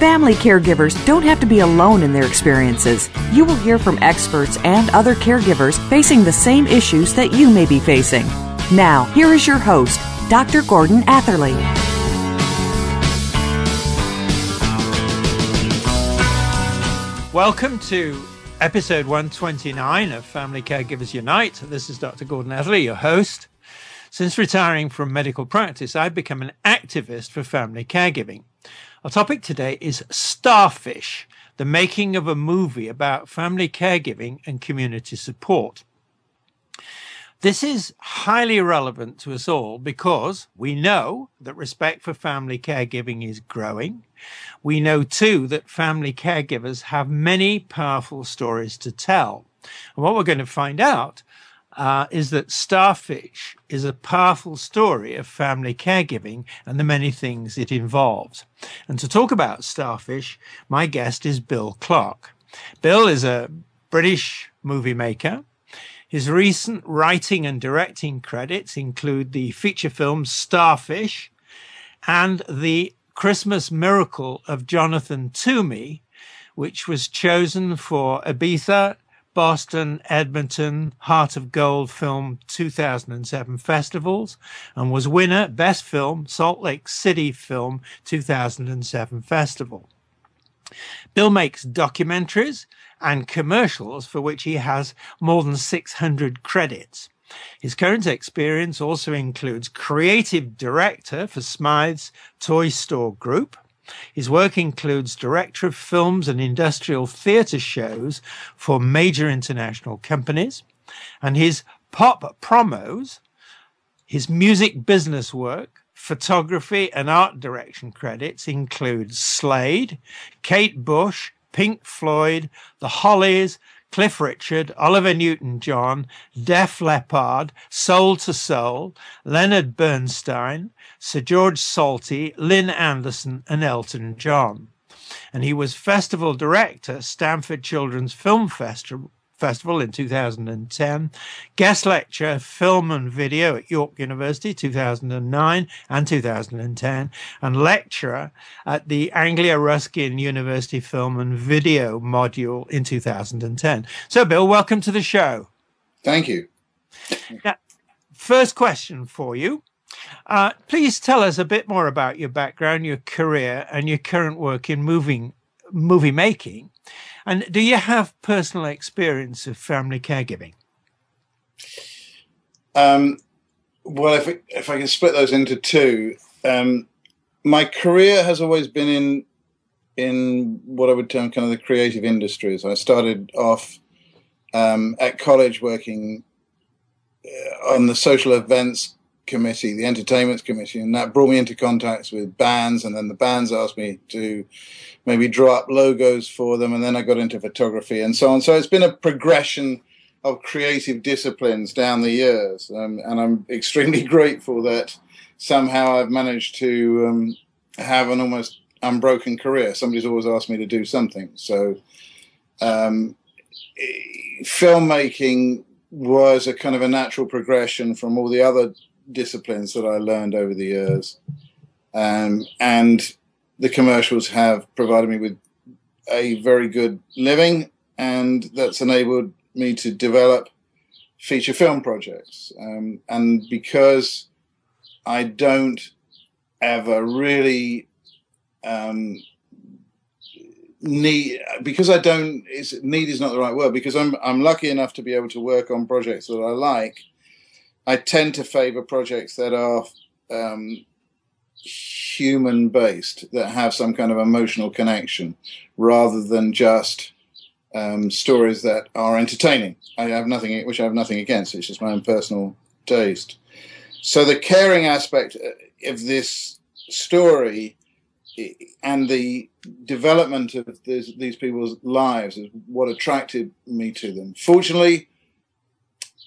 Family caregivers don't have to be alone in their experiences. You will hear from experts and other caregivers facing the same issues that you may be facing. Now, here is your host, Dr. Gordon Atherley. Welcome to episode 129 of Family Caregivers Unite. This is Dr. Gordon Atherley, your host. Since retiring from medical practice, I've become an activist for family caregiving. Our topic today is Starfish, the making of a movie about family caregiving and community support. This is highly relevant to us all because we know that respect for family caregiving is growing. We know too that family caregivers have many powerful stories to tell. And what we're going to find out uh, is that Starfish is a powerful story of family caregiving and the many things it involves. And to talk about Starfish, my guest is Bill Clark. Bill is a British movie maker. His recent writing and directing credits include the feature film Starfish and the Christmas Miracle of Jonathan Toomey, which was chosen for Ibiza, Boston, Edmonton, Heart of Gold Film 2007 festivals and was winner Best Film Salt Lake City Film 2007 Festival. Bill makes documentaries and commercials for which he has more than 600 credits. His current experience also includes creative director for Smythe's Toy Store Group. His work includes director of films and industrial theatre shows for major international companies. And his pop promos, his music business work, photography and art direction credits include Slade, Kate Bush, Pink Floyd, The Hollies, Cliff Richard, Olivia Newton John, Def Leppard, Soul II Soul, Leonard Bernstein, Sir George Solti, Lynn Anderson, and Elton John. And he was festival director, Stanford Children's Film Festival, Festival in 2010, guest lecture, film and video at York University 2009 and 2010, and lecturer at the Anglia Ruskin University Film and Video module in 2010. So, Bill, welcome to the show. Thank you. Now, first question for you. Uh, please tell us a bit more about your background, your career, and your current work in moving, movie making. And do you have personal experience of family caregiving? Um, well, if, if I can split those into two, um, my career has always been in in what I would term kind of the creative industries. I started off um, at college working uh, on the social events committee, the entertainments committee, and that brought me into contacts with bands. And then the bands asked me to maybe draw up logos for them, and then I got into photography and so on. So it's been a progression of creative disciplines down the years, um, and I'm extremely grateful that somehow I've managed to um, have an almost unbroken career. Somebody's always asked me to do something, so. Um, filmmaking was a kind of a natural progression from all the other disciplines that I learned over the years. Um, and the commercials have provided me with a very good living, and that's enabled me to develop feature film projects. Um, and because I don't ever really um, need, because I don't, need is not the right word, because I'm, I'm lucky enough to be able to work on projects that I like. I tend to favor projects that are um, human based, that have some kind of emotional connection, rather than just um, stories that are entertaining. I have nothing, which I have nothing against. It's just my own personal taste. So the caring aspect uh, of this story and the development of this, these people's lives is what attracted me to them. Fortunately,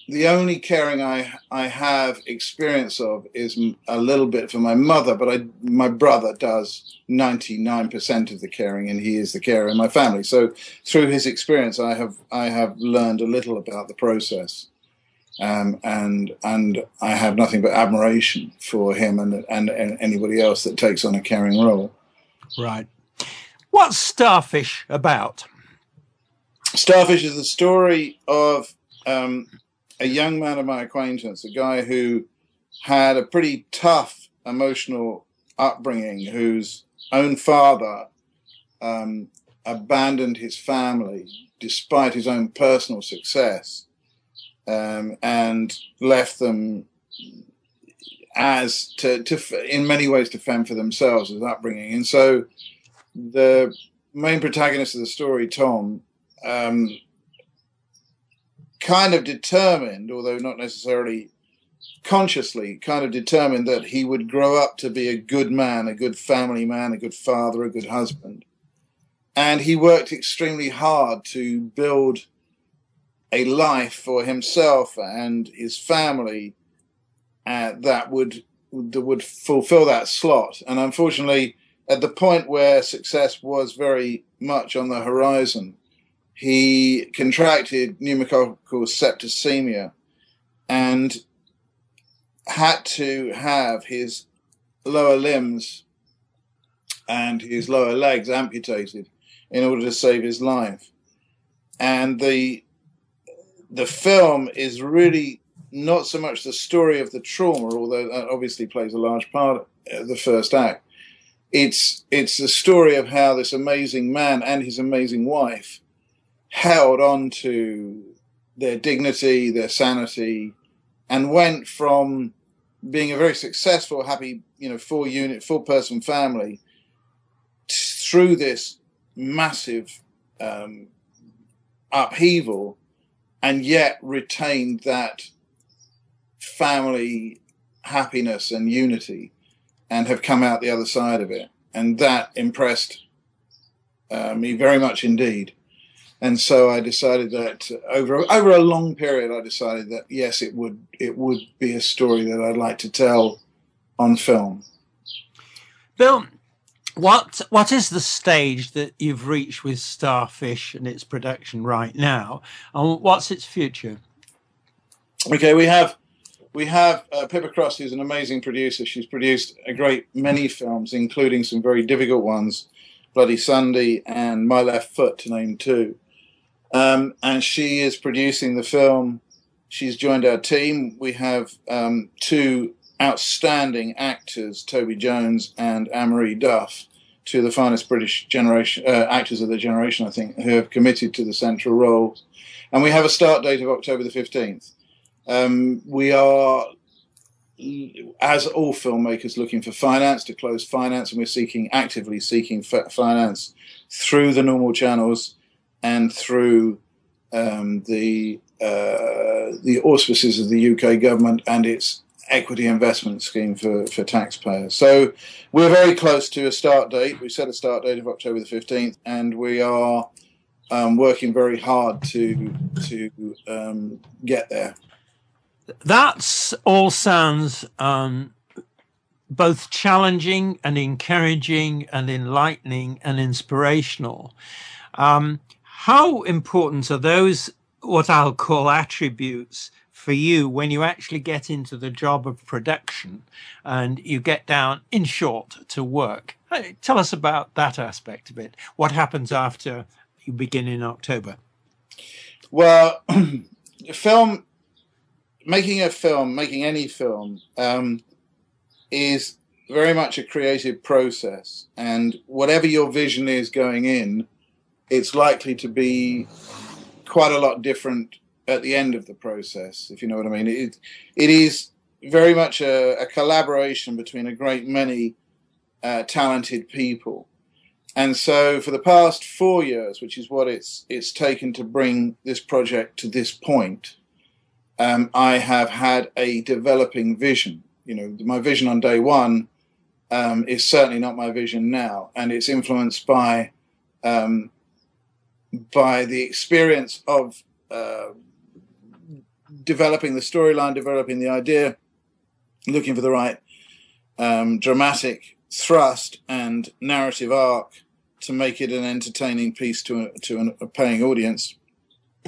the only caring I I have experience of is a little bit for my mother, but I my brother does ninety nine percent of the caring, and he is the carer in my family. So through his experience, I have I have learned a little about the process, um, and and I have nothing but admiration for him and, and and anybody else that takes on a caring role. Right. What's Starfish about? Starfish is the story of um, a young man of my acquaintance, a guy who had a pretty tough emotional upbringing, whose own father um, abandoned his family despite his own personal success um, and left them as to, to in many ways to fend for themselves as upbringing. And so the main protagonist of the story, Tom, um, kind of determined, although not necessarily consciously, kind of determined that he would grow up to be a good man, a good family man, a good father, a good husband. And he worked extremely hard to build a life for himself and his family uh, that would that would fulfill that slot. And unfortunately, at the point where success was very much on the horizon, he contracted pneumococcal septicemia and had to have his lower limbs and his lower legs amputated in order to save his life. And the the film is really not so much the story of the trauma, although that obviously plays a large part of the first act. It's it's the story of how this amazing man and his amazing wife held on to their dignity, their sanity, and went from being a very successful, happy, you know, four unit, four person family through this massive um, upheaval, and yet retained that family happiness and unity and have come out the other side of it. And that impressed uh, me very much indeed. And so I decided that over over a long period, I decided that yes, it would it would be a story that I'd like to tell on film. Bill, what what is the stage that you've reached with Starfish and its production right now, and what's its future? Okay, we have we have uh, Pippa Cross, who's an amazing producer. She's produced a great many films, including some very difficult ones, Bloody Sunday and My Left Foot, to name two. Um, and she is producing the film. She's joined our team. We have um, two outstanding actors, Toby Jones and Anne-Marie Duff, two of the finest British generation uh, actors of the generation, I think, who have committed to the central role. And we have a start date of October the 15th. Um, we are, as all filmmakers, looking for finance to close finance, and we're seeking actively seeking finance through the normal channels and through um, the uh, the auspices of the UK government and its equity investment scheme for, for taxpayers. So we're very close to a start date. We set a start date of October the 15th, and we are um, working very hard to to um, get there. That all sounds um, both challenging and encouraging and enlightening and inspirational. Um, how important are those, what I'll call attributes, for you when you actually get into the job of production and you get down, in short, to work? Tell us about that aspect of it. What happens after you begin in October? Well, film making a film, making any film, um, is very much a creative process. And whatever your vision is going in, it's likely to be quite a lot different at the end of the process, if you know what I mean. It, it is very much a, a collaboration between a great many uh, talented people. And so, for the past four years, which is what it's it's taken to bring this project to this point, um, I have had a developing vision. You know, my vision on day one um, is certainly not my vision now, and it's influenced by um, by the experience of uh, developing the storyline, developing the idea, looking for the right um, dramatic thrust and narrative arc to make it an entertaining piece to a, to an, a paying audience,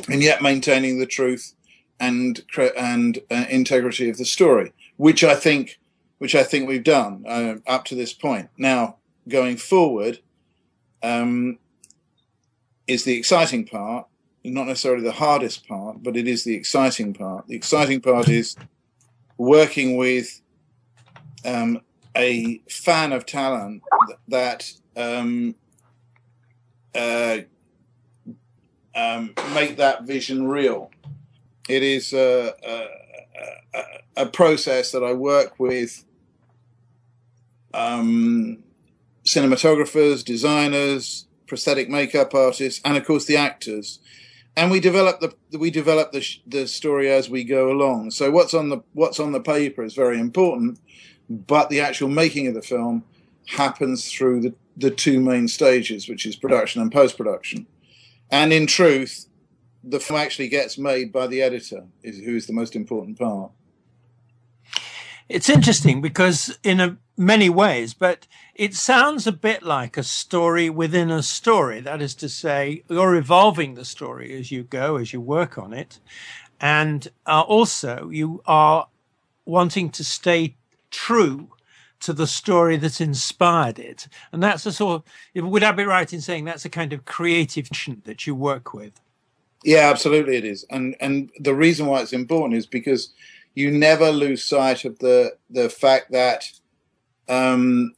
and yet maintaining the truth and and uh, integrity of the story, which I think which I think we've done uh, up to this point. Now, going forward, um, is the exciting part, not necessarily the hardest part, but it is the exciting part. The exciting part is working with um, a fan of talent that um, uh, um, make that vision real. It is a, a, a, process that I work with um, cinematographers, designers, prosthetic makeup artists, and of course the actors. And we develop the we develop the the story as we go along. So what's on the what's on the paper is very important, but the actual making of the film happens through the the two main stages, which is production and post production. And in truth, the film actually gets made by the editor, is who is the most important part. It's interesting because in a, many ways, but it sounds a bit like a story within a story. That is to say, you're evolving the story as you go, as you work on it, and uh, also you are wanting to stay true to the story that inspired it. And that's a sort of, would I be right in saying that's a kind of creative that you work with? Yeah, absolutely it is. And and the reason why it's important is because you never lose sight of the the fact that um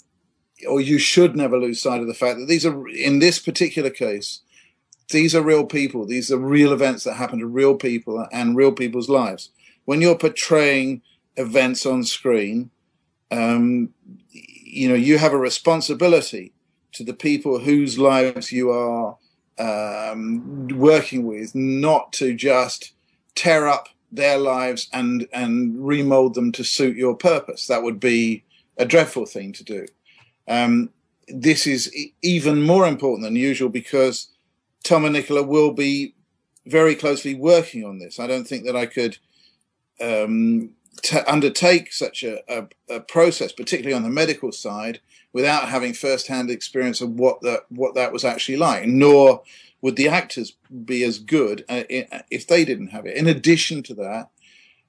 or you should never lose sight of the fact that these are in this particular case these are real people these are real events that happen to real people and real people's lives when you're portraying events on screen um, you know, you have a responsibility to the people whose lives you are um, working with, not to just tear up their lives and and remold them to suit your purpose. That would be a dreadful thing to do. Um, this is even more important than usual because Tom and Nicola will be very closely working on this. I don't think that I could um, to undertake such a, a, a, process, particularly on the medical side, without having first-hand experience of what that what that was actually like. Nor would the actors be as good uh, if they didn't have it. In addition to that,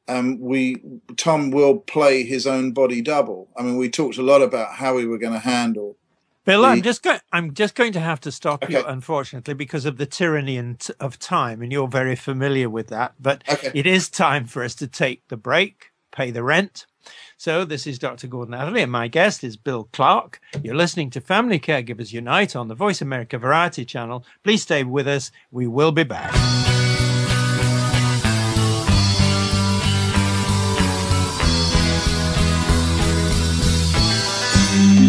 um, we Tom will play his own body double. I mean, we talked a lot about how we were going to handle. Bill, the... I'm just go- I'm just going to have to stop okay. you, unfortunately, because of the tyranny of time, and you're very familiar with that. But okay. it is time for us to take the break pay the rent. So, this is Dr. Gordon Atherley, and my guest is Bill Clark. You're listening to Family Caregivers Unite on the Voice America Variety Channel. Please stay with us. We will be back.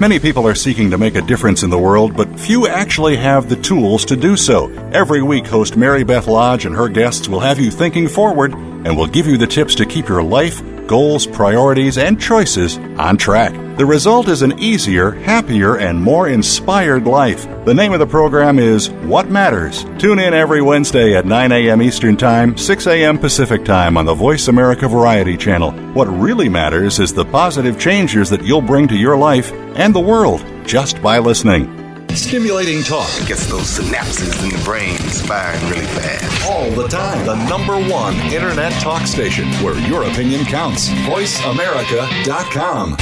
Many people are seeking to make a difference in the world, but few actually have the tools to do so. Every week, host Mary Beth Lodge and her guests will have you thinking forward and will give you the tips to keep your life goals, priorities, and choices on track. The result is an easier, happier, and more inspired life. The name of the program is What Matters. Tune in every Wednesday at 9 a.m. Eastern Time, 6 a.m. Pacific Time on the Voice America Variety Channel. What really matters is the positive changes that you'll bring to your life and the world just by listening. Stimulating talk. It gets those synapses in the brain firing really fast. All the time. The number one internet talk station where your opinion counts. VoiceAmerica.com.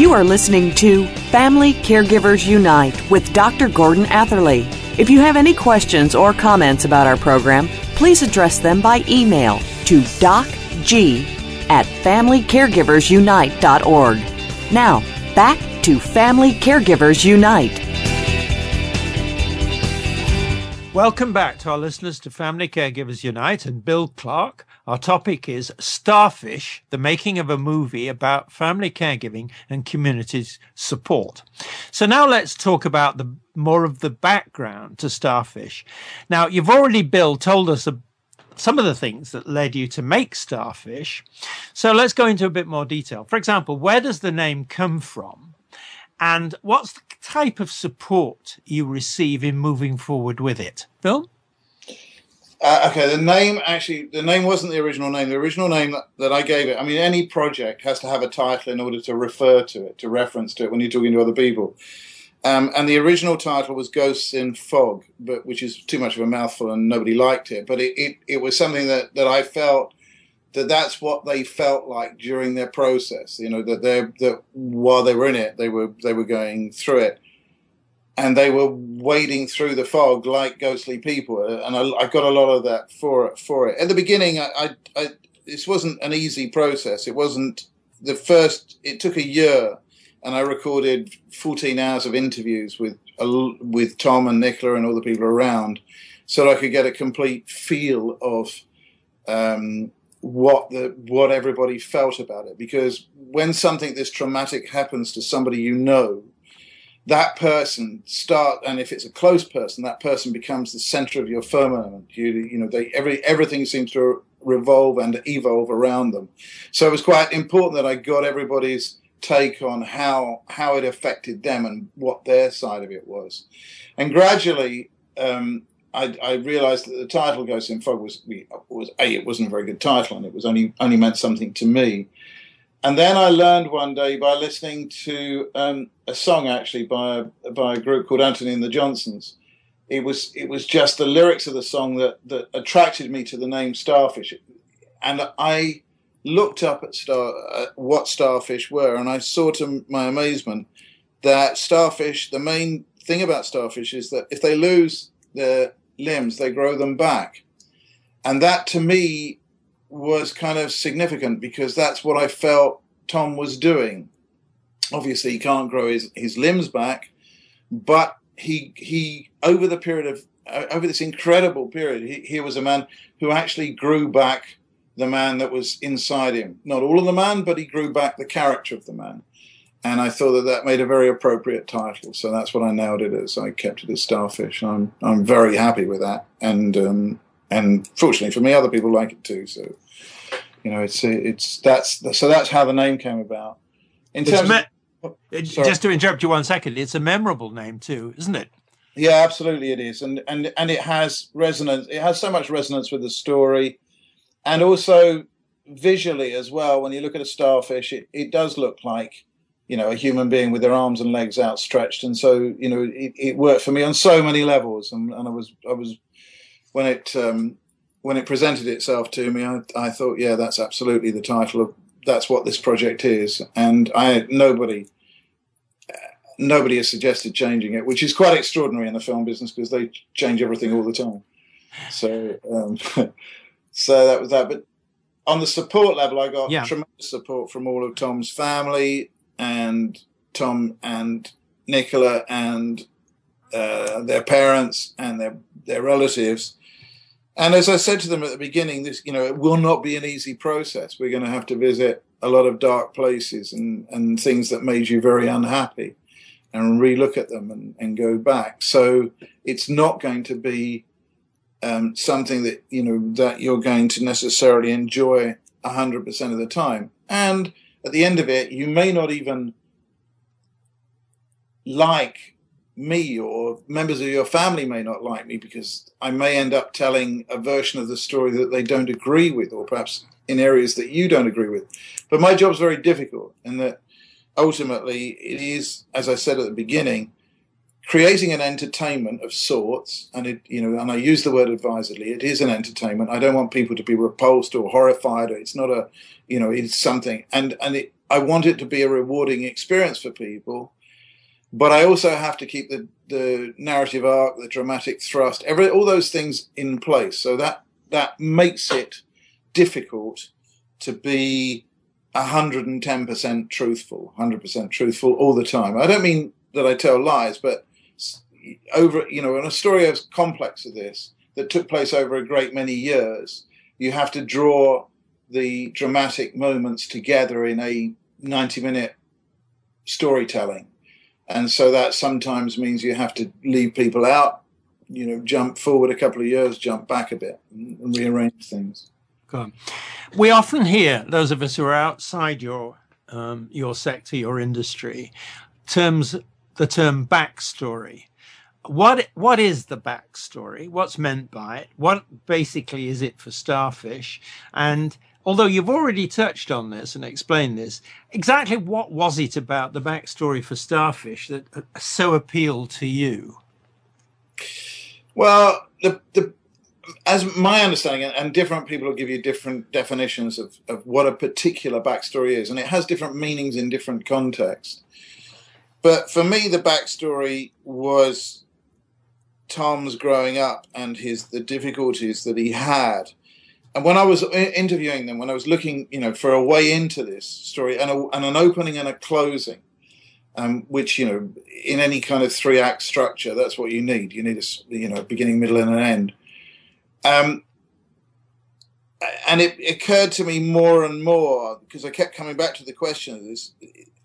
You are listening to Family Caregivers Unite with Dr. Gordon Atherley. If you have any questions or comments about our program, please address them by email to docg at familycaregiversunite.org. Now, back to Family Caregivers Unite. Welcome back to our listeners to Family Caregivers Unite and Bill Clark. Our topic is Starfish, the making of a movie about family caregiving and community support. So now let's talk about the more of the background to Starfish. Now, you've already, Bill, told us a, some of the things that led you to make Starfish. So let's go into a bit more detail. For example, where does the name come from? And what's the type of support you receive in moving forward with it? Bill? Uh, okay, the name actually, the name wasn't the original name. The original name that, that, I gave it, I mean, any project has to have a title in order to refer to it, to reference to it when you're talking to other people. Um, and the original title was Ghosts in Fog, but which is too much of a mouthful and nobody liked it. But it, it, it was something that, that I felt that that's what they felt like during their process. You know that they that while they were in it, they were they were going through it, and they were wading through the fog like ghostly people. And I, I got a lot of that for for it. At the beginning, I, I, I this wasn't an easy process. It wasn't the first. It took a year, and I recorded 14 hours of interviews with with Tom and Nicola and all the people around, so I could get a complete feel of. Um, what the what everybody felt about it because when something this traumatic happens to somebody you know that person start and if it's a close person that person becomes the center of your firmament you you know they every everything seems to revolve and evolve around them so it was quite important that i got everybody's take on how how it affected them and what their side of it was and gradually um, I, I, realized that the title "Ghost in Fog" was was a it wasn't a very good title, and it was only only meant something to me. And then I learned one day by listening to um, a song actually by a, by a group called Antony and the Johnsons. It was it was just the lyrics of the song that that attracted me to the name Starfish, and I looked up at star uh, what starfish were, and I saw to my amazement that starfish. The main thing about starfish is that if they lose their limbs, they grow them back. And that to me was kind of significant because that's what I felt Tom was doing. Obviously, he can't grow his, his limbs back, but he he over the period of over this incredible period, he, he was a man who actually grew back the man that was inside him. Not all of the man, but he grew back the character of the man and I thought that that made a very appropriate title. So that's what I nailed it as. I kept it as Starfish. I'm I'm very happy with that, and um, and fortunately for me, other people like it too. So you know, it's it's that's so that's how the name came about. In terms, me- of, oh, just to interrupt you one second, it's a memorable name too, isn't it? Yeah, absolutely, it is, and and and it has resonance. It has so much resonance with the story, and also visually as well. When you look at a starfish, it, it does look like you know, a human being with their arms and legs outstretched. And so, you know, it, it worked for me on so many levels. And, and I was, I was, when it, um, when it presented itself to me, I, I thought, yeah, that's absolutely the title of, that's what this project is. And I, nobody, nobody has suggested changing it, which is quite extraordinary in the film business because they change everything all the time. So, um, so that was that. But on the support level, I got yeah. tremendous support from all of Tom's family, and Tom and Nicola and uh, their parents and their their relatives. And as I said to them at the beginning, this you know it will not be an easy process. We're going to have to visit a lot of dark places and and things that made you very unhappy, and relook at them and, and go back. So it's not going to be um, something that you know that you're going to necessarily enjoy hundred percent of the time. And at the end of it, you may not even like me or members of your family may not like me because I may end up telling a version of the story that they don't agree with, or perhaps in areas that you don't agree with. But my job's very difficult in that ultimately it is, as I said at the beginning, creating an entertainment of sorts. And it, you know, and I use the word advisedly. It is an entertainment. I don't want people to be repulsed or horrified. It's not a, you know, it's something. And and it, I want it to be a rewarding experience for people. But I also have to keep the the narrative arc, the dramatic thrust, every all those things in place. So that that makes it difficult to be 110% truthful, 100% truthful all the time. I don't mean that I tell lies, but over, you know, in a story as complex as this that took place over a great many years, you have to draw the dramatic moments together in a 90 minute storytelling. And so that sometimes means you have to leave people out, you know, jump forward a couple of years, jump back a bit, and rearrange things. Good. We often hear those of us who are outside your um, your sector, your industry, terms the term backstory. What what is the backstory? What's meant by it? What basically is it for starfish? And although you've already touched on this and explained this, exactly what was it about the backstory for starfish that uh, so appealed to you? Well, the the as my understanding, and different people will give you different definitions of, of what a particular backstory is, and it has different meanings in different contexts. But for me, the backstory was Tom's growing up and his the difficulties that he had. And when I was interviewing them, when I was looking, you know, for a way into this story and, a, and an opening and a closing, um, which you know, in any kind of three act structure, that's what you need. You need a you know beginning, middle, and an end. Um, and it occurred to me more and more because I kept coming back to the question of this,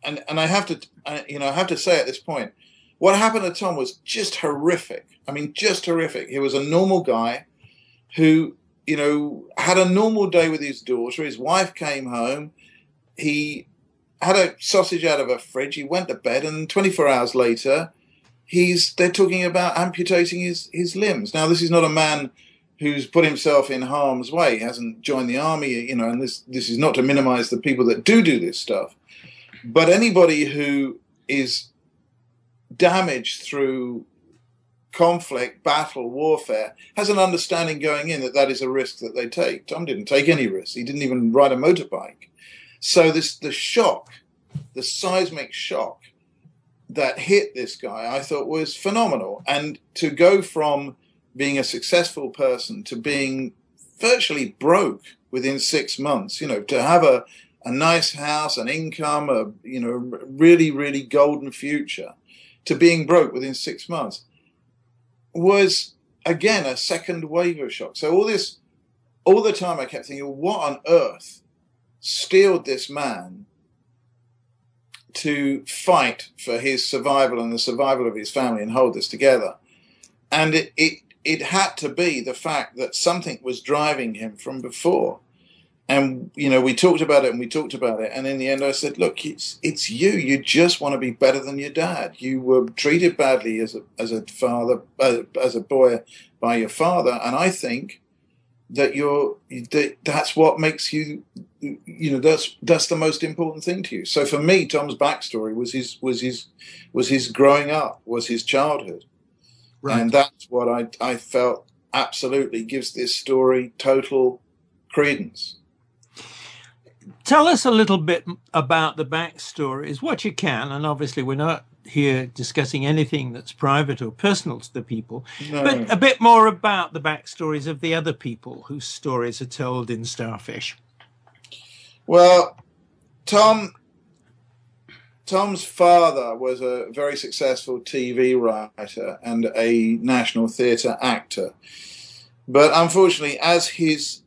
and and I have to, you know, I have to say at this point, what happened to Tom was just horrific. I mean, just horrific. He was a normal guy who, you know, had a normal day with his daughter. His wife came home. He had a sausage out of a fridge. He went to bed, and 24 hours later, he's they're talking about amputating his his limbs. Now, this is not a man who's put himself in harm's way, He hasn't joined the army, you know, and this this is not to minimize the people that do do this stuff, but anybody who is damaged through conflict, battle, warfare has an understanding going in that that is a risk that they take. Tom didn't take any risks. He didn't even ride a motorbike. So this the shock, the seismic shock that hit this guy, I thought was phenomenal. And to go from being a successful person to being virtually broke within six months. You know, to have a a nice house, an income, a you know really really golden future, to being broke within six months was again a second wave of shock. So all this, all the time, I kept thinking, what on earth steeled this man to fight for his survival and the survival of his family and hold this together? And it, it it had to be the fact that something was driving him from before. And you know, we talked about it and we talked about it, and in the end, I said, "Look, it's it's you. You just want to be better than your dad. You were treated badly as a as a father, uh, as a boy by your father, and I think that you're that that's what makes you you know that's that's the most important thing to you so for me tom's backstory was his was his was his growing up was his childhood Right. And that's what I, I felt absolutely gives this story total credence. Tell us a little bit about the backstories, what you can, and obviously we're not here discussing anything that's private or personal to the people, no. but a bit more about the backstories of the other people whose stories are told in Starfish. Well, Tom Tom's father was a very successful TV writer and a national theatre actor. But unfortunately, as his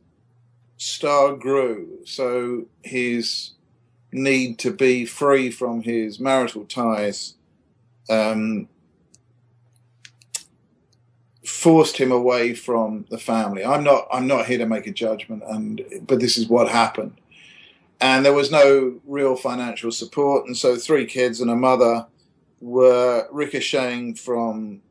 star grew, so his need to be free from his marital ties um, forced him away from the family. I'm not I'm not here to make a judgment, and but this is what happened and there was no real financial support. And so three kids and a mother were ricocheting from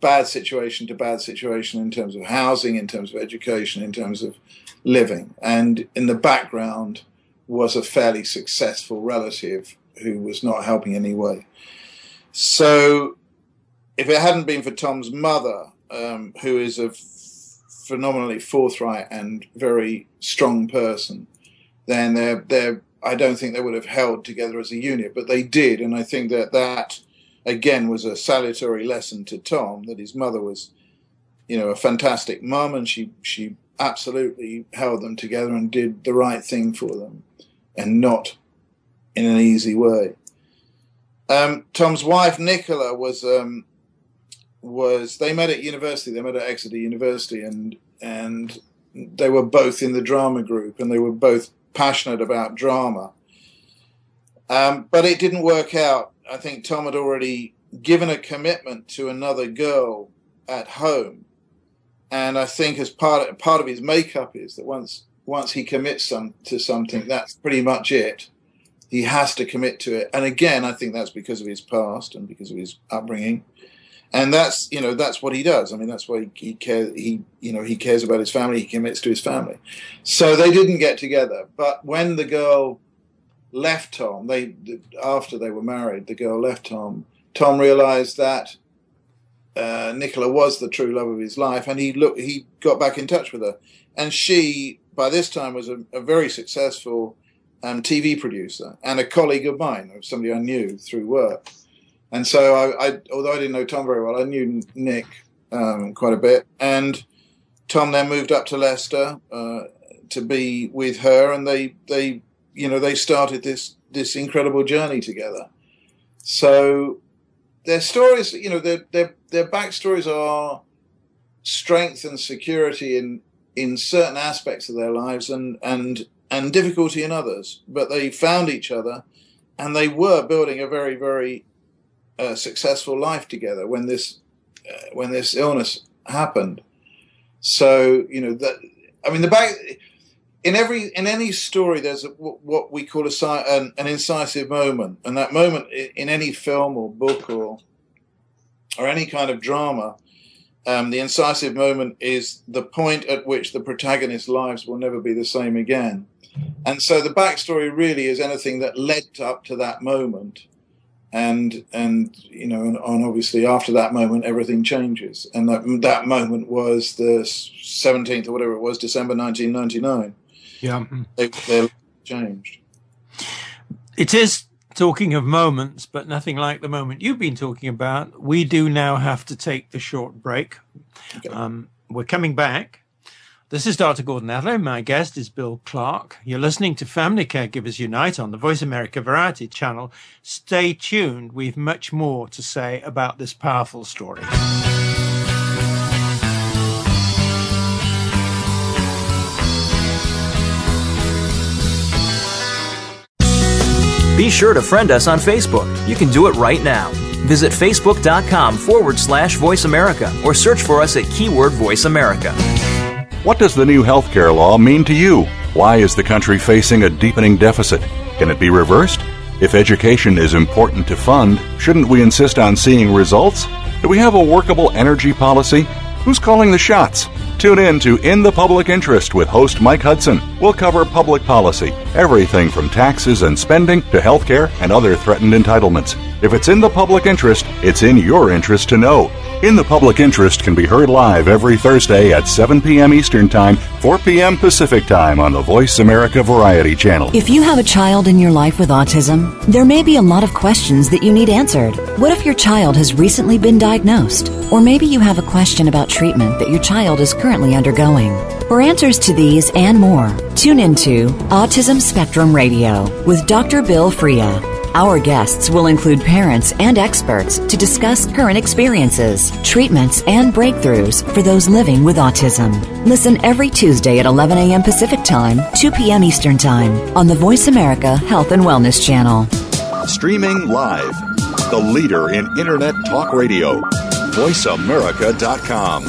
bad situation to bad situation in terms of housing, in terms of education, in terms of living. And in the background was a fairly successful relative who was not helping anyway. So, if it hadn't been for Tom's mother, um, who is a phenomenally forthright and very strong person, then they're, they're, I don't think they would have held together as a unit, but they did. And I think that that, again, was a salutary lesson to Tom that his mother was, you know, a fantastic mum and she, she absolutely held them together and did the right thing for them and not in an easy way. Um, Tom's wife, Nicola, was um, was they met at university. They met at Exeter University, and and they were both in the drama group, and they were both passionate about drama. Um, but it didn't work out. I think Tom had already given a commitment to another girl at home, and I think as part of, part of his makeup is that once once he commits some to something, that's pretty much it. He has to commit to it, and again, I think that's because of his past and because of his upbringing and that's you know that's what he does. I mean, that's why he, he cares. He you know he cares about his family. He commits to his family. So they didn't get together. But when the girl left Tom, they after they were married, the girl left Tom. Tom realized that uh, Nicola was the true love of his life, and he looked. He got back in touch with her, and she by this time was a, a very successful um, TV producer and a colleague of mine, somebody I knew through work. And so I, I, although I didn't know Tom very well, I knew Nick um, quite a bit. And Tom then moved up to Leicester uh, to be with her, and they, they, you know, they started this this incredible journey together. So their stories, you know, their their their backstories are strength and security in in certain aspects of their lives, and and and difficulty in others. But they found each other, and they were building a very very a successful life together when this uh, when this illness happened. So you know that I mean the back in every in any story there's a, what we call a an, an incisive moment, and that moment in any film or book or or any kind of drama. Um, the incisive moment is the point at which the protagonist's lives will never be the same again. And so the backstory really is anything that led up to that moment and and you know and, and, obviously after that moment everything changes and that that moment was the 17th or whatever it was december 1999 yeah they, they changed it is talking of moments but nothing like the moment you've been talking about we do now have to take the short break okay. um, we're coming back this is Dr. Gordon Atherley. My guest is Bill Clark. You're listening to Family Caregivers Unite on the Voice America Variety channel. Stay tuned. We've much more to say about this powerful story. Be sure to friend us on Facebook. You can do it right now. Visit facebook.com forward slash voice America or search for us at keyword voice America. What does the new healthcare law mean to you? Why is the country facing a deepening deficit? Can it be reversed? If education is important to fund, shouldn't we insist on seeing results? Do we have a workable energy policy? Who's calling the shots? Tune in to In the Public Interest with host Mike Hudson. We'll cover public policy, everything from taxes and spending to healthcare and other threatened entitlements. If it's in the public interest, it's in your interest to know. In the Public Interest can be heard live every Thursday at 7 p.m. Eastern Time, 4 p.m. Pacific Time on the Voice America Variety Channel. If you have a child in your life with autism, there may be a lot of questions that you need answered. What if your child has recently been diagnosed? Or maybe you have a question about treatment that your child is currently undergoing. For answers to these and more, tune into Autism Spectrum Radio with Dr. Bill Freya. Our guests will include parents and experts to discuss current experiences, treatments, and breakthroughs for those living with autism. Listen every Tuesday at 11 a.m. Pacific Time, 2 p.m. Eastern Time on the Voice America Health and Wellness Channel. Streaming live, the leader in Internet Talk Radio, voiceamerica.com.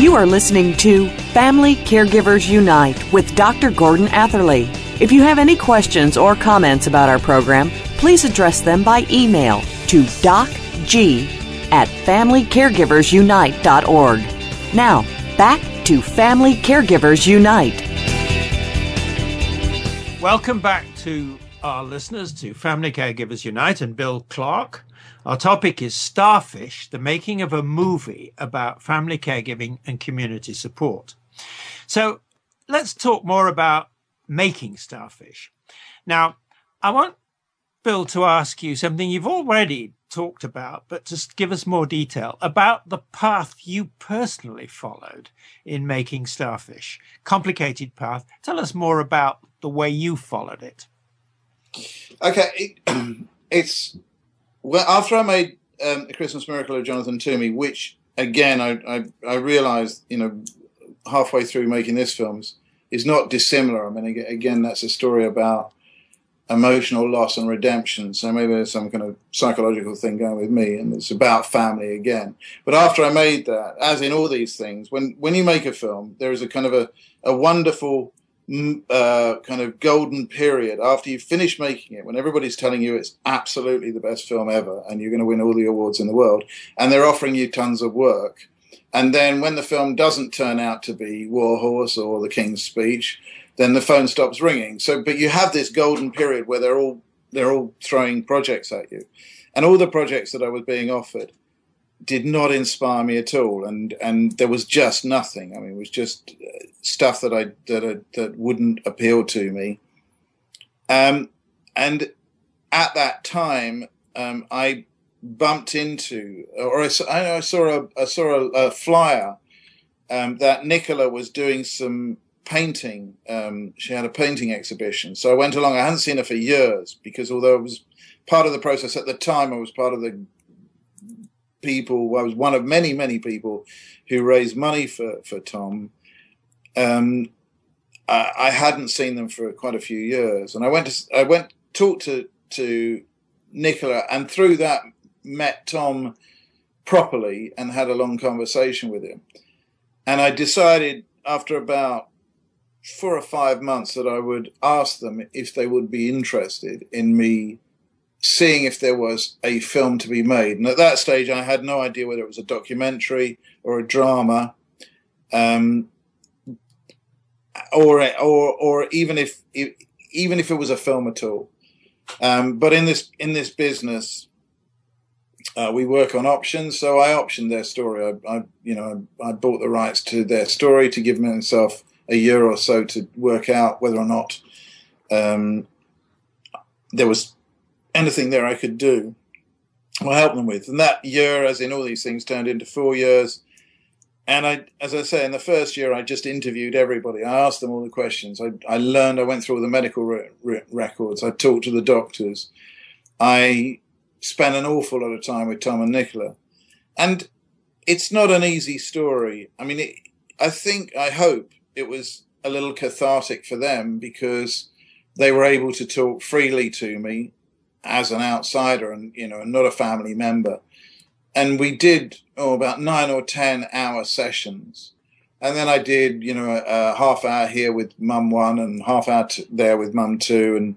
You are listening to Family Caregivers Unite with Dr. Gordon Atherley. If you have any questions or comments about our program, please address them by email to docg at familycaregiversunite.org. Now, back to Family Caregivers Unite. Welcome back to our listeners to Family Caregivers Unite and Bill Clark. Our topic is Starfish, the making of a movie about family caregiving and community support. So let's talk more about making Starfish. Now, I want Bill to ask you something you've already talked about, but just give us more detail about the path you personally followed in making Starfish. Complicated path. Tell us more about the way you followed it. Okay, it, it's well after I made um, the Christmas Miracle of Jonathan Toomey, which again I, I, I realized you know halfway through making this film is not dissimilar. I mean, again, that's a story about emotional loss and redemption. So maybe there's some kind of psychological thing going with me, and it's about family again. But after I made that, as in all these things, when when you make a film, there is a kind of a a wonderful mm, uh, kind of golden period after you finish making it, when everybody's telling you it's absolutely the best film ever, and you're going to win all the awards in the world, and they're offering you tons of work. And then when the film doesn't turn out to be Warhorse or The King's Speech, then the phone stops ringing. So, but you have this golden period where they're all they're all throwing projects at you, and all the projects that I was being offered did not inspire me at all, and and there was just nothing. I mean, it was just uh, stuff that I that I, that wouldn't appeal to me. Um, and at that time, um, I bumped into, or I, I saw a I saw a, a flyer um, that Nicola was doing some painting. Um, she had a painting exhibition. So I went along. I hadn't seen her for years because although it was part of the process at the time, I was part of the people. I was one of many, many people who raised money for for Tom. Um, I, I, hadn't seen them for quite a few years, and I went to I went talked to to Nicola, and through that met Tom properly and had a long conversation with him. And I decided after about four or five months that I would ask them if they would be interested in me seeing if there was a film to be made. And at that stage, I had no idea whether it was a documentary or a drama, um, or or or even if, even if it was a film at all. Um, but in this in this business, uh, we work on options. So I optioned their story. I, I you know I, I bought the rights to their story to give myself a year or so to work out whether or not um, there was anything there I could do or help them with. And that year, as in all these things, turned into four years. And I, as I say, in the first year, I just interviewed everybody. I asked them all the questions. I, I learned. I went through all the medical re- re- records. I talked to the doctors. I spent an awful lot of time with Tom and Nicola, and it's not an easy story. I mean, it, I think, I hope it was a little cathartic for them because they were able to talk freely to me as an outsider and you know not a family member. And we did oh, about nine or ten hour sessions. And then i did you know a, a half hour here with mum one and half hour t- there with mum two and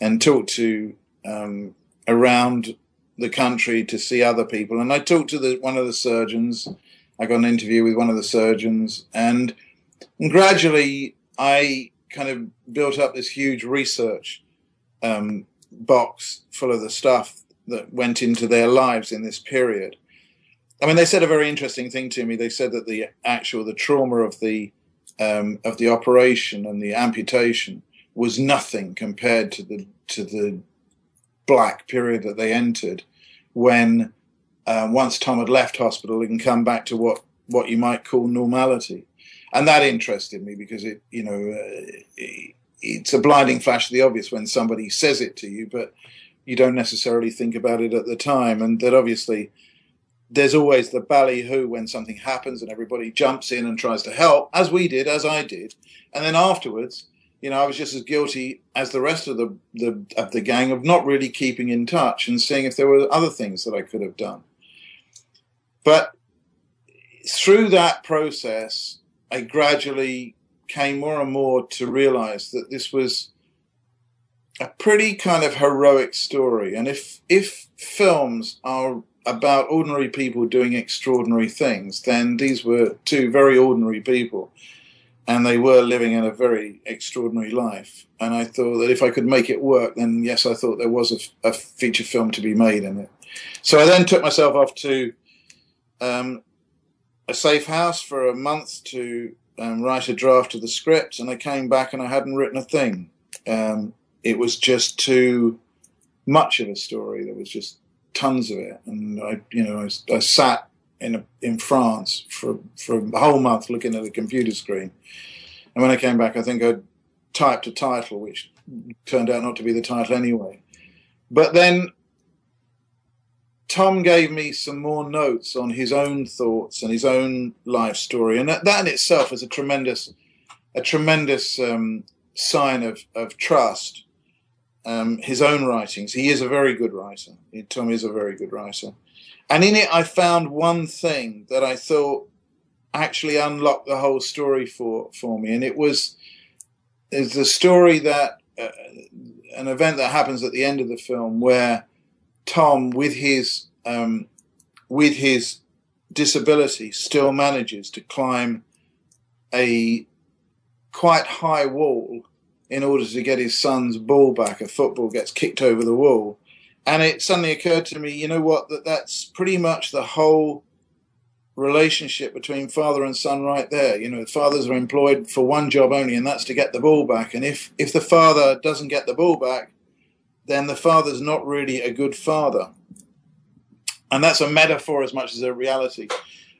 and talked to um, around the country to see other people and i talked to the one of the surgeons i got an interview with one of the surgeons and and gradually, I kind of built up this huge research um, box full of the stuff that went into their lives in this period. I mean, they said a very interesting thing to me. They said that the actual the trauma of the um, of the operation and the amputation was nothing compared to the to the black period that they entered when uh, once Tom had left hospital and come back to what what you might call normality. And that interested me because it, you know, uh, it's a blinding flash of the obvious when somebody says it to you, but you don't necessarily think about it at the time, and that obviously there's always the ballyhoo when something happens and everybody jumps in and tries to help, as we did, as I did, and then afterwards, you know, I was just as guilty as the rest of the, the of the gang of not really keeping in touch and seeing if there were other things that I could have done. But through that process, I gradually came more and more to realize that this was a pretty kind of heroic story. And if if films are about ordinary people doing extraordinary things, then these were two very ordinary people, and they were living in a very extraordinary life. And I thought that if I could make it work, then yes, I thought there was a, a feature film to be made in it. So I then took myself off to um, a safe house for a month to um, write a draft of the script, and I came back and I hadn't written a thing. Um, it was just too much of a story. There was just tons of it, and I, you know, I, I sat in in France for for a whole month looking at a computer screen, and when I came back, I think I typed a title which turned out not to be the title anyway. But then Tom gave me some more notes on his own thoughts and his own life story, and that, that in itself is a tremendous, a tremendous um, sign of of trust. Um, his own writings. He is a very good writer. Tom is a very good writer, and in it I found one thing that I thought actually unlocked the whole story for for me, and it was is the story that uh, an event that happens at the end of the film where Tom, with his um, with his disability, still manages to climb a quite high wall in order to get his son's ball back. A football gets kicked over the wall, and it suddenly occurred to me, you know what? That that's pretty much the whole relationship between father and son right there. You know, fathers are employed for one job only, and that's to get the ball back. And if if the father doesn't get the ball back, then the father's not really a good father. And that's a metaphor as much as a reality.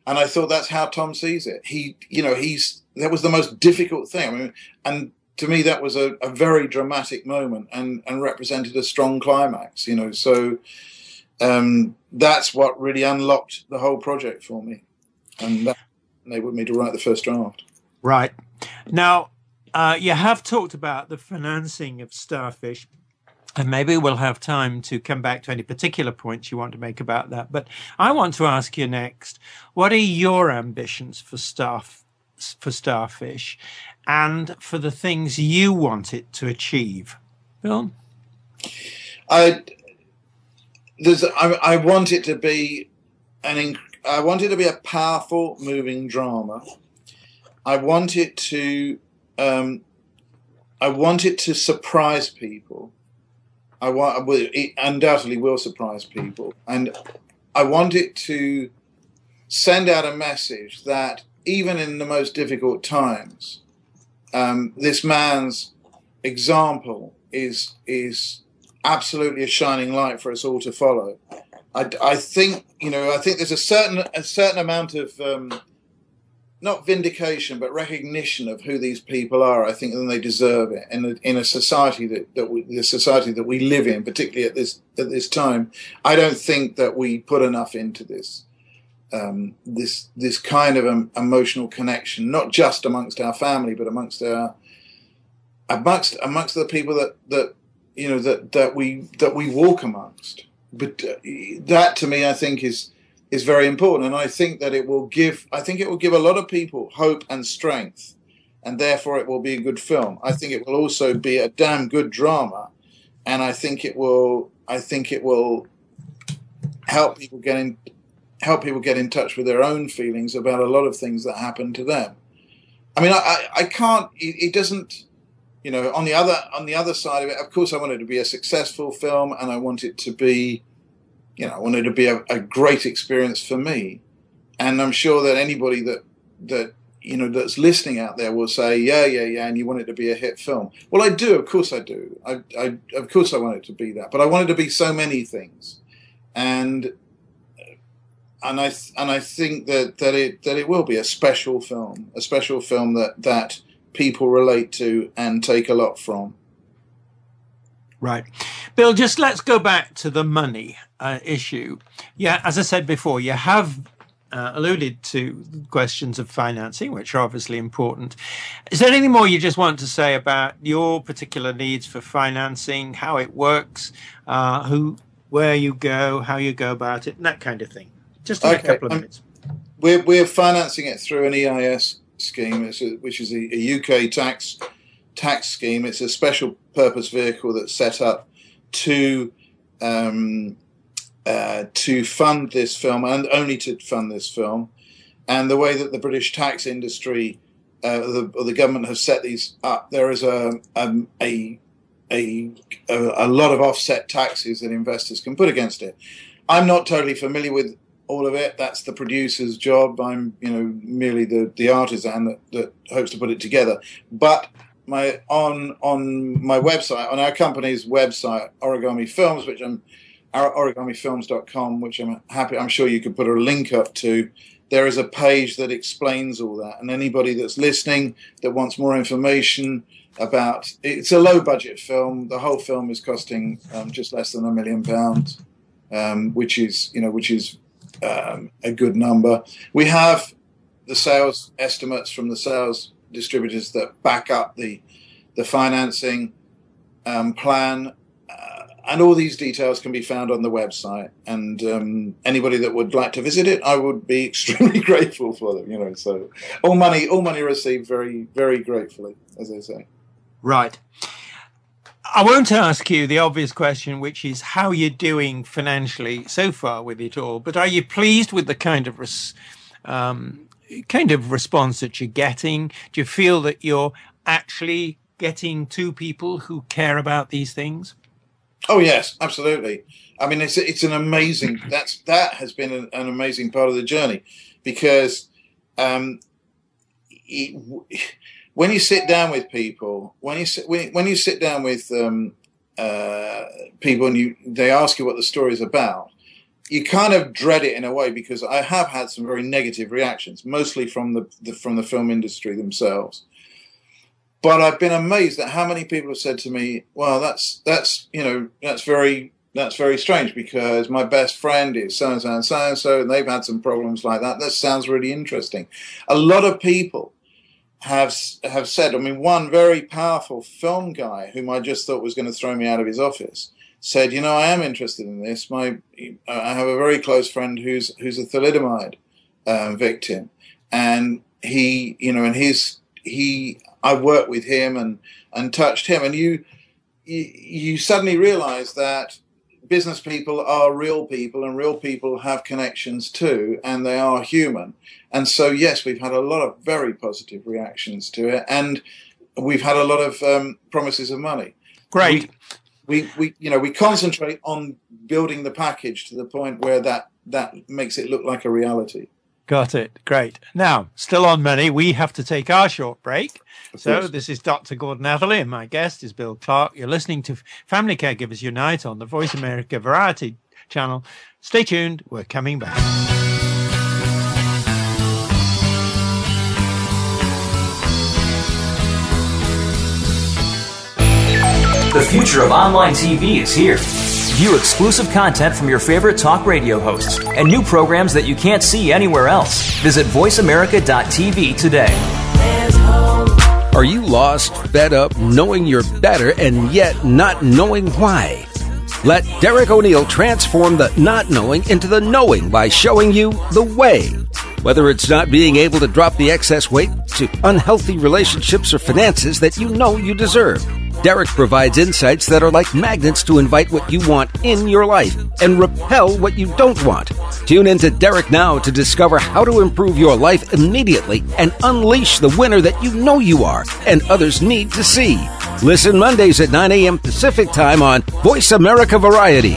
And I thought that's how Tom sees it. He, you know, he's that was the most difficult thing. I mean, and to me that was a, a very dramatic moment and and represented a strong climax. You know, so um, that's what really unlocked the whole project for me, and that enabled me to write the first draft. Right now, uh, you have talked about the financing of Starfish, and maybe we'll have time to come back to any particular points you want to make about that. But I want to ask you next: what are your ambitions for Starf for Starfish, and for the things you want it to achieve, Bill? I there's I, I want it to be an inc- I want it to be a powerful, moving drama. I want it to um, I want it to surprise people. I want it undoubtedly will surprise people, and I want it to send out a message that even in the most difficult times, um, this man's example is is absolutely a shining light for us all to follow. I, I think you know I think there's a certain a certain amount of um, not vindication but recognition of who these people are. I think and they deserve it in a, in a society that that we, the society that we live in, particularly at this at this time. I don't think that we put enough into this. Um, this this kind of um, emotional connection, not just amongst our family, but amongst our amongst amongst the people that that you know that that we that we walk amongst. But uh, that to me, I think is is very important, and I think that it will give. I think it will give a lot of people hope and strength, and therefore it will be a good film. I think it will also be a damn good drama, and I think it will. I think it will help people get in help people get in touch with their own feelings about a lot of things that happen to them. I mean, I, I, can't. It, it doesn't you know, on the other on the other side of it, of course, I want it to be a successful film, and I want it to be, you know, I want it to be a, a great experience for me. And I'm sure that anybody that that you know that's listening out there will say, yeah, yeah, yeah, and you want it to be a hit film. Well, I do, of course, I do. I, I of course, I want it to be that, but I want it to be so many things, and and I and I think that that it that it will be a special film, a special film that that people relate to and take a lot from. Right. Bill, just let's go back to the money uh, issue. Yeah, as I said before, you have uh, alluded to questions of financing, which are obviously important. Is there anything more you just want to say about your particular needs for financing, how it works, uh, who, where you go, how you go about it, and that kind of thing? Just okay. a couple of um, minutes. We're, we're financing it through an EIS scheme, a, which is a, a, UK tax tax scheme. It's a special purpose vehicle that's set up to um, uh, to fund this film and only to fund this film. And the way that the British tax industry uh, the, or the government have set these up, there is a, um, a, a, a, a lot of offset taxes that investors can put against it. I'm not totally familiar with all of it. That's the producer's job. I'm, you know, merely the, the artisan that, that hopes to put it together. But my on on my website, on our company's website, Origami Films, which I'm our origamifilms.com, which I'm happy. I'm sure you could put a link up to. There is a page that explains all that, and anybody that's listening that wants more information about it's a low budget film. The whole film is costing um, just less than a million pounds, um, which is you know which is um, a good number. We have the sales estimates from the sales distributors that back up the the financing um, plan, uh, and all these details can be found on the website. And um, anybody that would like to visit it, I would be extremely grateful for them. You know, so all money, all money received very, very gratefully, as I say. Right. I won't ask you the obvious question, which is how you're doing financially so far with it all. But are you pleased with the kind of res- um, kind of response that you're getting? Do you feel that you're actually getting to people who care about these things? Oh yes, absolutely. I mean, it's it's an amazing that's that has been an, an amazing part of the journey because um, it, when you sit down with people, when you sit, when, when you sit down with um, uh, people and you they ask you what the story is about, you kind of dread it in a way because I have had some very negative reactions, mostly from the, the from the film industry themselves. But I've been amazed at how many people have said to me, "Well, that's that's you know that's very that's very strange because my best friend is so and so and so and so, and they've had some problems like that. That sounds really interesting." A lot of people have have said. I mean, one very powerful film guy whom I just thought was going to throw me out of his office said, "You know, I am interested in this. My I have a very close friend who's who's a thalidomide um, victim, and he, you know, and he's he. I worked with him and and touched him, and you, you suddenly realize that business people are real people and real people have connections too and they are human and so yes we've had a lot of very positive reactions to it and we've had a lot of um, promises of money great we, we, we you know we concentrate on building the package to the point where that that makes it look like a reality Got it. Great. Now, still on money, we have to take our short break. So, this is Dr. Gordon Atherley, and my guest is Bill Clark. You're listening to Family Caregivers Unite on the Voice America Variety channel. Stay tuned. We're coming back. The future of online TV is here. View exclusive content from your favorite talk radio hosts and new programs that you can't see anywhere else. Visit VoiceAmerica.tv today. Are you lost, fed up, knowing you're better, and yet not knowing why? Let Derek O'Neill transform the not knowing into the knowing by showing you the way. Whether it's not being able to drop the excess weight to unhealthy relationships or finances that you know you deserve. Derek provides insights that are like magnets to invite what you want in your life and repel what you don't want. Tune into Derek now to discover how to improve your life immediately and unleash the winner that you know you are and others need to see. Listen Mondays at 9 a.m. Pacific Time on Voice America Variety.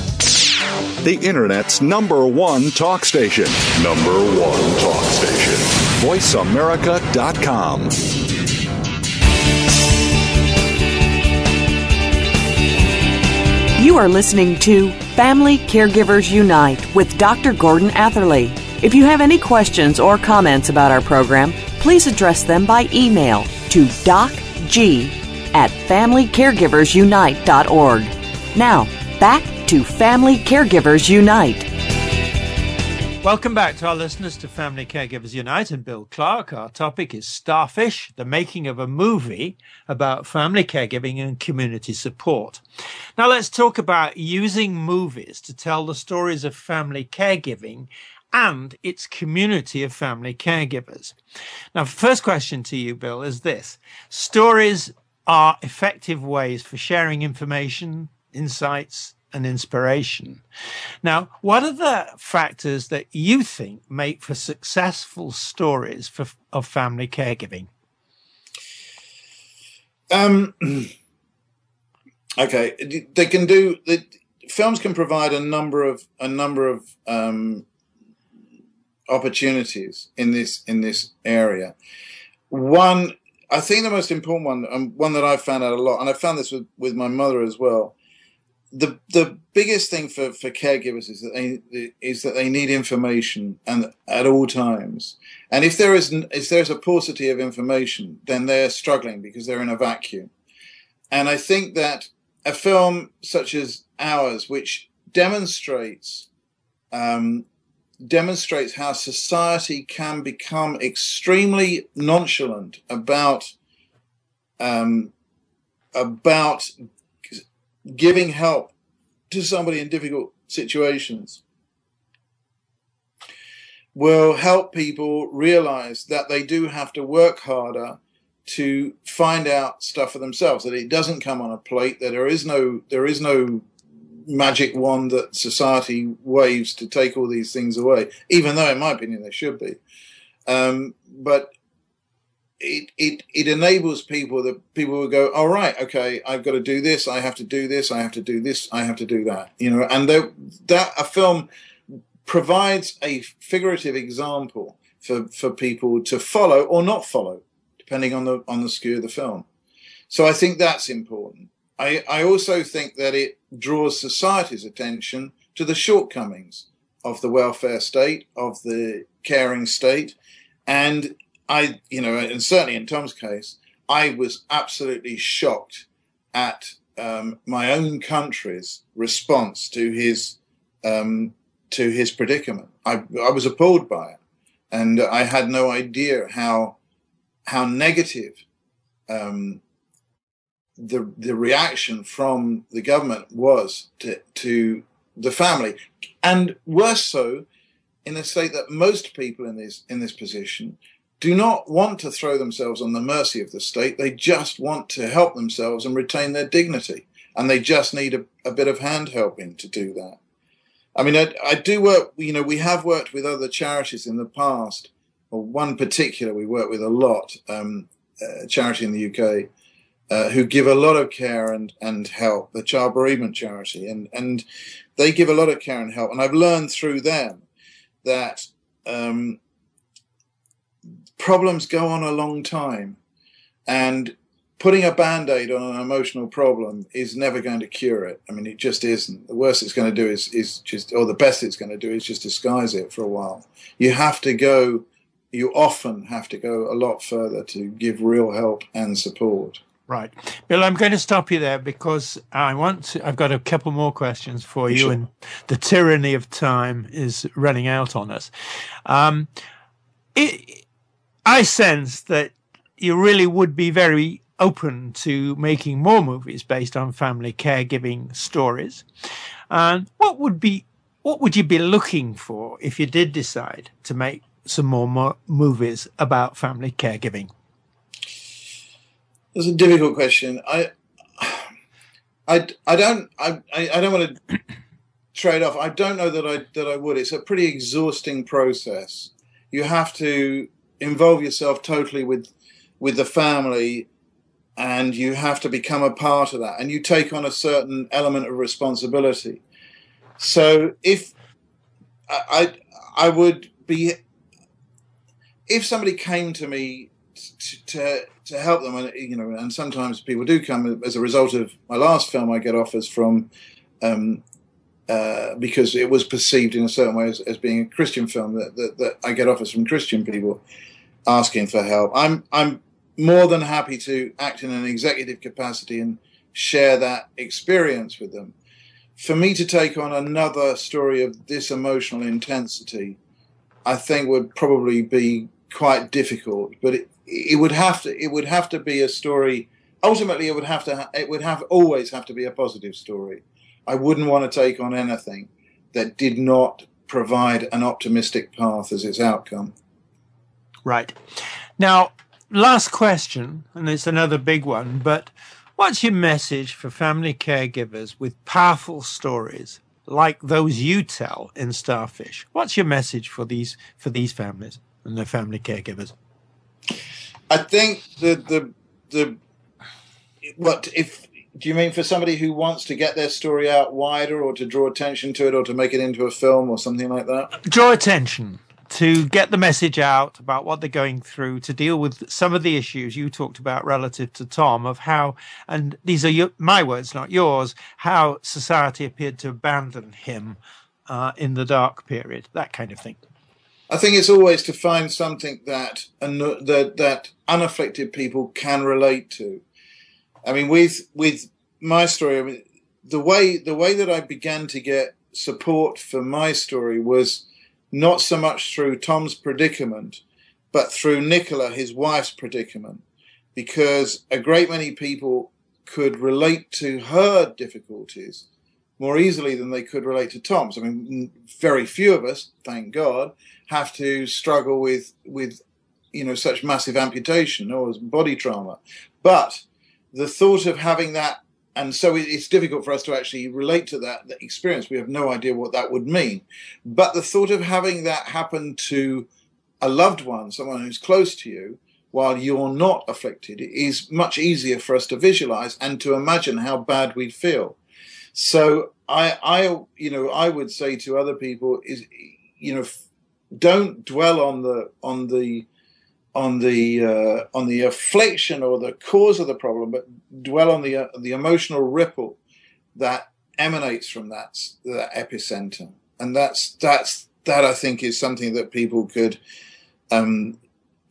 the Internet's number one talk station. Number one talk station. VoiceAmerica.com. You are listening to Family Caregivers Unite with Dr. Gordon Atherley. If you have any questions or comments about our program, please address them by email to docg at familycaregiversunite.org. Now, back to Family Caregivers Unite. Welcome back to our listeners to Family Caregivers Unite and Bill Clark. Our topic is Starfish, the making of a movie about family caregiving and community support. Now let's talk about using movies to tell the stories of family caregiving and its community of family caregivers. Now, first question to you, Bill, is this stories are effective ways for sharing information, insights, and inspiration. Now, what are the factors that you think make for successful stories for, of family caregiving? Um, okay, they can do. Films can provide a number of a number of um, opportunities in this in this area. One, I think the most important one, and one that I've found out a lot, and I found this with, with my mother as well, the the biggest thing for, for caregivers is that they is that they need information and at all times. And if there is if there's a paucity of information, then they're struggling because they're in a vacuum. And I think that a film such as ours, which demonstrates um, demonstrates how society can become extremely nonchalant about um, about giving help to somebody in difficult situations will help people realize that they do have to work harder to find out stuff for themselves that it doesn't come on a plate that there is no there is no magic wand that society waves to take all these things away even though in my opinion they should be. Um, but it, it it enables people that people will go, all right, okay, I've got to do this, I have to do this, I have to do this, I have to do that, you know, and that a film provides a figurative example for for people to follow or not follow, depending on the on the skew of the film. So I think that's important. I I also think that it draws society's attention to the shortcomings of the welfare state, of the caring state, and I, you know, and certainly in Tom's case, I was absolutely shocked at um, my own country's response to his um, to his predicament. I, I was appalled by it, and I had no idea how how negative um, the the reaction from the government was to to the family, and worse so in a state that most people in this in this position do not want to throw themselves on the mercy of the state. They just want to help themselves and retain their dignity. And they just need a, a bit of hand helping to do that. I mean, I, I, do work, you know, we have worked with other charities in the past, or one particular we work with a lot, um, a charity in the UK, uh, who give a lot of care and, and help, the Child Bereavement Charity. And, and they give a lot of care and help. And I've learned through them that um, problems go on a long time and putting a band-aid on an emotional problem is never going to cure it i mean it just isn't the worst it's going to do is is just or the best it's going to do is just disguise it for a while you have to go you often have to go a lot further to give real help and support Right. Bill, I'm going to stop you there because I want to, I've got a couple more questions for you, sure. and the tyranny of time is running out on us. Um, it, I sense that you really would be very open to making more movies based on family caregiving stories. And what would be what would you be looking for if you did decide to make some more mo- movies about family caregiving? That's a difficult question. I, I, I don't, I, I don't want to trade off. I don't know that I that I would. It's a pretty exhausting process. You have to involve yourself totally with with the family and you have to become a part of that and you take on a certain element of responsibility. So if i i would be if somebody came to me to, to to help them and you know and sometimes people do come as a result of my last film i get offers from um, uh, because it was perceived in a certain way as, as being a Christian film that, that, that I get offers from Christian people asking for help. I'm I'm more than happy to act in an executive capacity and share that experience with them. for me to take on another story of this emotional intensity, I think would probably be quite difficult. But it, it would have to it would have to be a story. Ultimately, it would have to it would have always have to be a positive story. I wouldn't want to take on anything that did not provide an optimistic path as its outcome. Right. Now, last question, and it's another big one, but What's your message for family caregivers with powerful stories like those you tell in Starfish? What's your message for these for these families and their family caregivers? I think the the the what if do you mean for somebody who wants to get their story out wider or to draw attention to it or to make it into a film or something like that? Draw attention to get the message out about what they're going through, to deal with some of the issues you talked about relative to Tom, of how, and these are your, my words, not yours, how society appeared to abandon him uh, in the dark period, that kind of thing. I think it's always to find something that that that unafflicted people can relate to. I mean, with with my story, I mean, the way the way that I began to get support for my story was not so much through Tom's predicament, but through Nicola, his wife's predicament, because a great many people could relate to her difficulties more easily than they could relate to Tom's. I mean, very few of us, thank God, have to struggle with with you know such massive amputation or body trauma, but the thought of having that and so it's difficult for us to actually relate to that, that, experience. We have no idea what that would mean. But the thought of having that happen to a loved one, someone who's close to you, while you're not afflicted, is much easier for us to visualize and to imagine how bad we'd feel. So I, I, you know, I would say to other people is, you know, don't dwell on the on the on the uh, on the affliction or the cause of the problem, but dwell on the uh, the emotional ripple that emanates from that that epicenter, and that's that's that I think is something that people could um,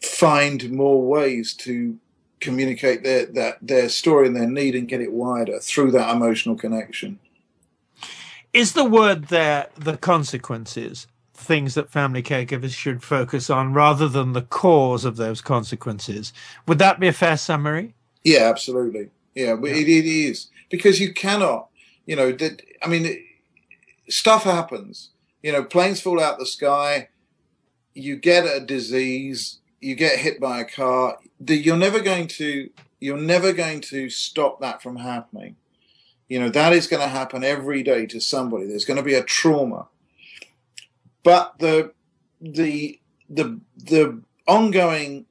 find more ways to communicate their that their story and their need and get it wider through that emotional connection. Is the word there the consequences? Things that family caregivers should focus on rather than the cause of those consequences. Would that be a fair summary? Yeah, absolutely. Yeah, yeah. It, it is because you cannot, you know, that I mean, stuff happens. You know, planes fall out the sky. You get a disease. You get hit by a car. You're never going to. You're never going to stop that from happening. You know that is going to happen every day to somebody. There's going to be a trauma but the the the the ongoing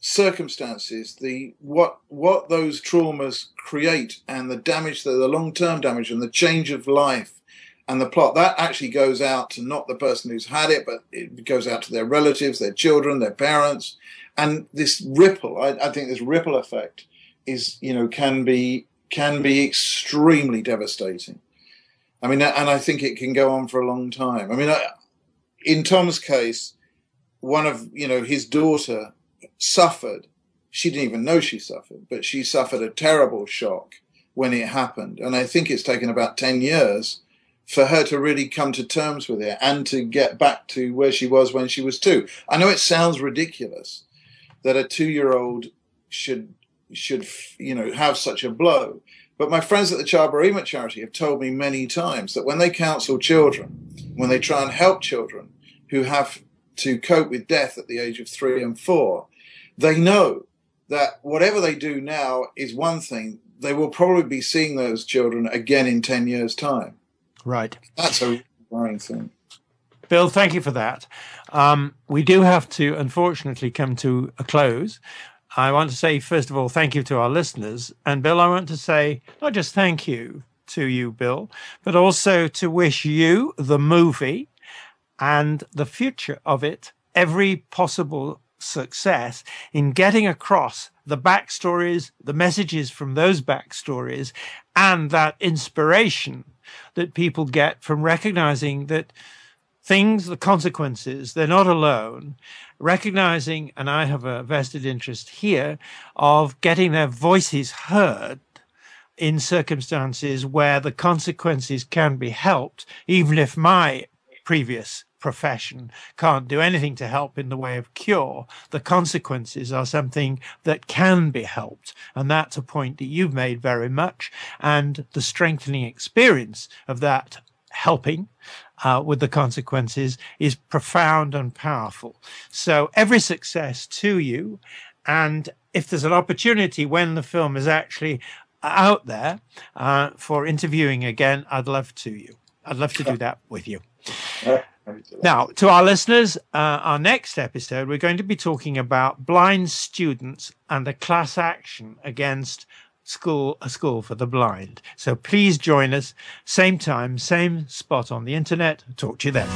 circumstances, the what what those traumas create, and the damage, the, the long term damage, and the change of life, and the plot that actually goes out to not the person who's had it, but it goes out to their relatives, their children, their parents, and this ripple. I, I think this ripple effect is you know can be can be extremely devastating. I mean, and I think it can go on for a long time. I mean, in Tom's case, one of you know his daughter suffered. She didn't even know she suffered, but she suffered a terrible shock when it happened. And I think it's taken about ten years for her to really come to terms with it and to get back to where she was when she was two. I know it sounds ridiculous that a two-year-old should should you know have such a blow but my friends at the Child Bereavement Charity have told me many times that when they counsel children, when they try and help children who have to cope with death at the age of three and four, they know that whatever they do now is one thing. They will probably be seeing those children again in 10 years' time. Right. That's a worrying thing. Bill, thank you for that. Um, we do have to, unfortunately, come to a close. I want to say, first of all, thank you to our listeners. And Bill, I want to say not just thank you to you, Bill, but also to wish you, the movie, and the future of it, every possible success in getting across the backstories, the messages from those backstories, and that inspiration that people get from recognizing that things, the consequences, they're not alone recognizing, and I have a vested interest here, of getting their voices heard in circumstances where the consequences can be helped, even if my previous profession can't do anything to help in the way of cure, the consequences are something that can be helped. And that's a point that you've made very much. And the strengthening experience of that helping uh, with the consequences is profound and powerful. So every success to you. And if there's an opportunity when the film is actually out there uh, for interviewing again, I'd love to you. I'd love to do that with you. Now, to our listeners, uh, our next episode, we're going to be talking about blind students and a class action against school a school for the blind. So please join us, same time, same spot on the internet. Talk to you then.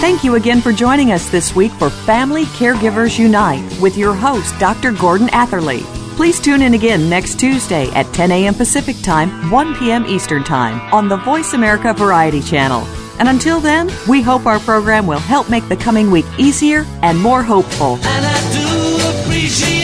Thank you again for joining us this week for Family Caregivers Unite with your host, Dr. Gordon Atherley. Please tune in again next Tuesday at 10 a.m. Pacific Time, 1 p.m. Eastern Time on the Voice America Variety Channel. And until then, we hope our program will help make the coming week easier and more hopeful. And I do appreciate you being around.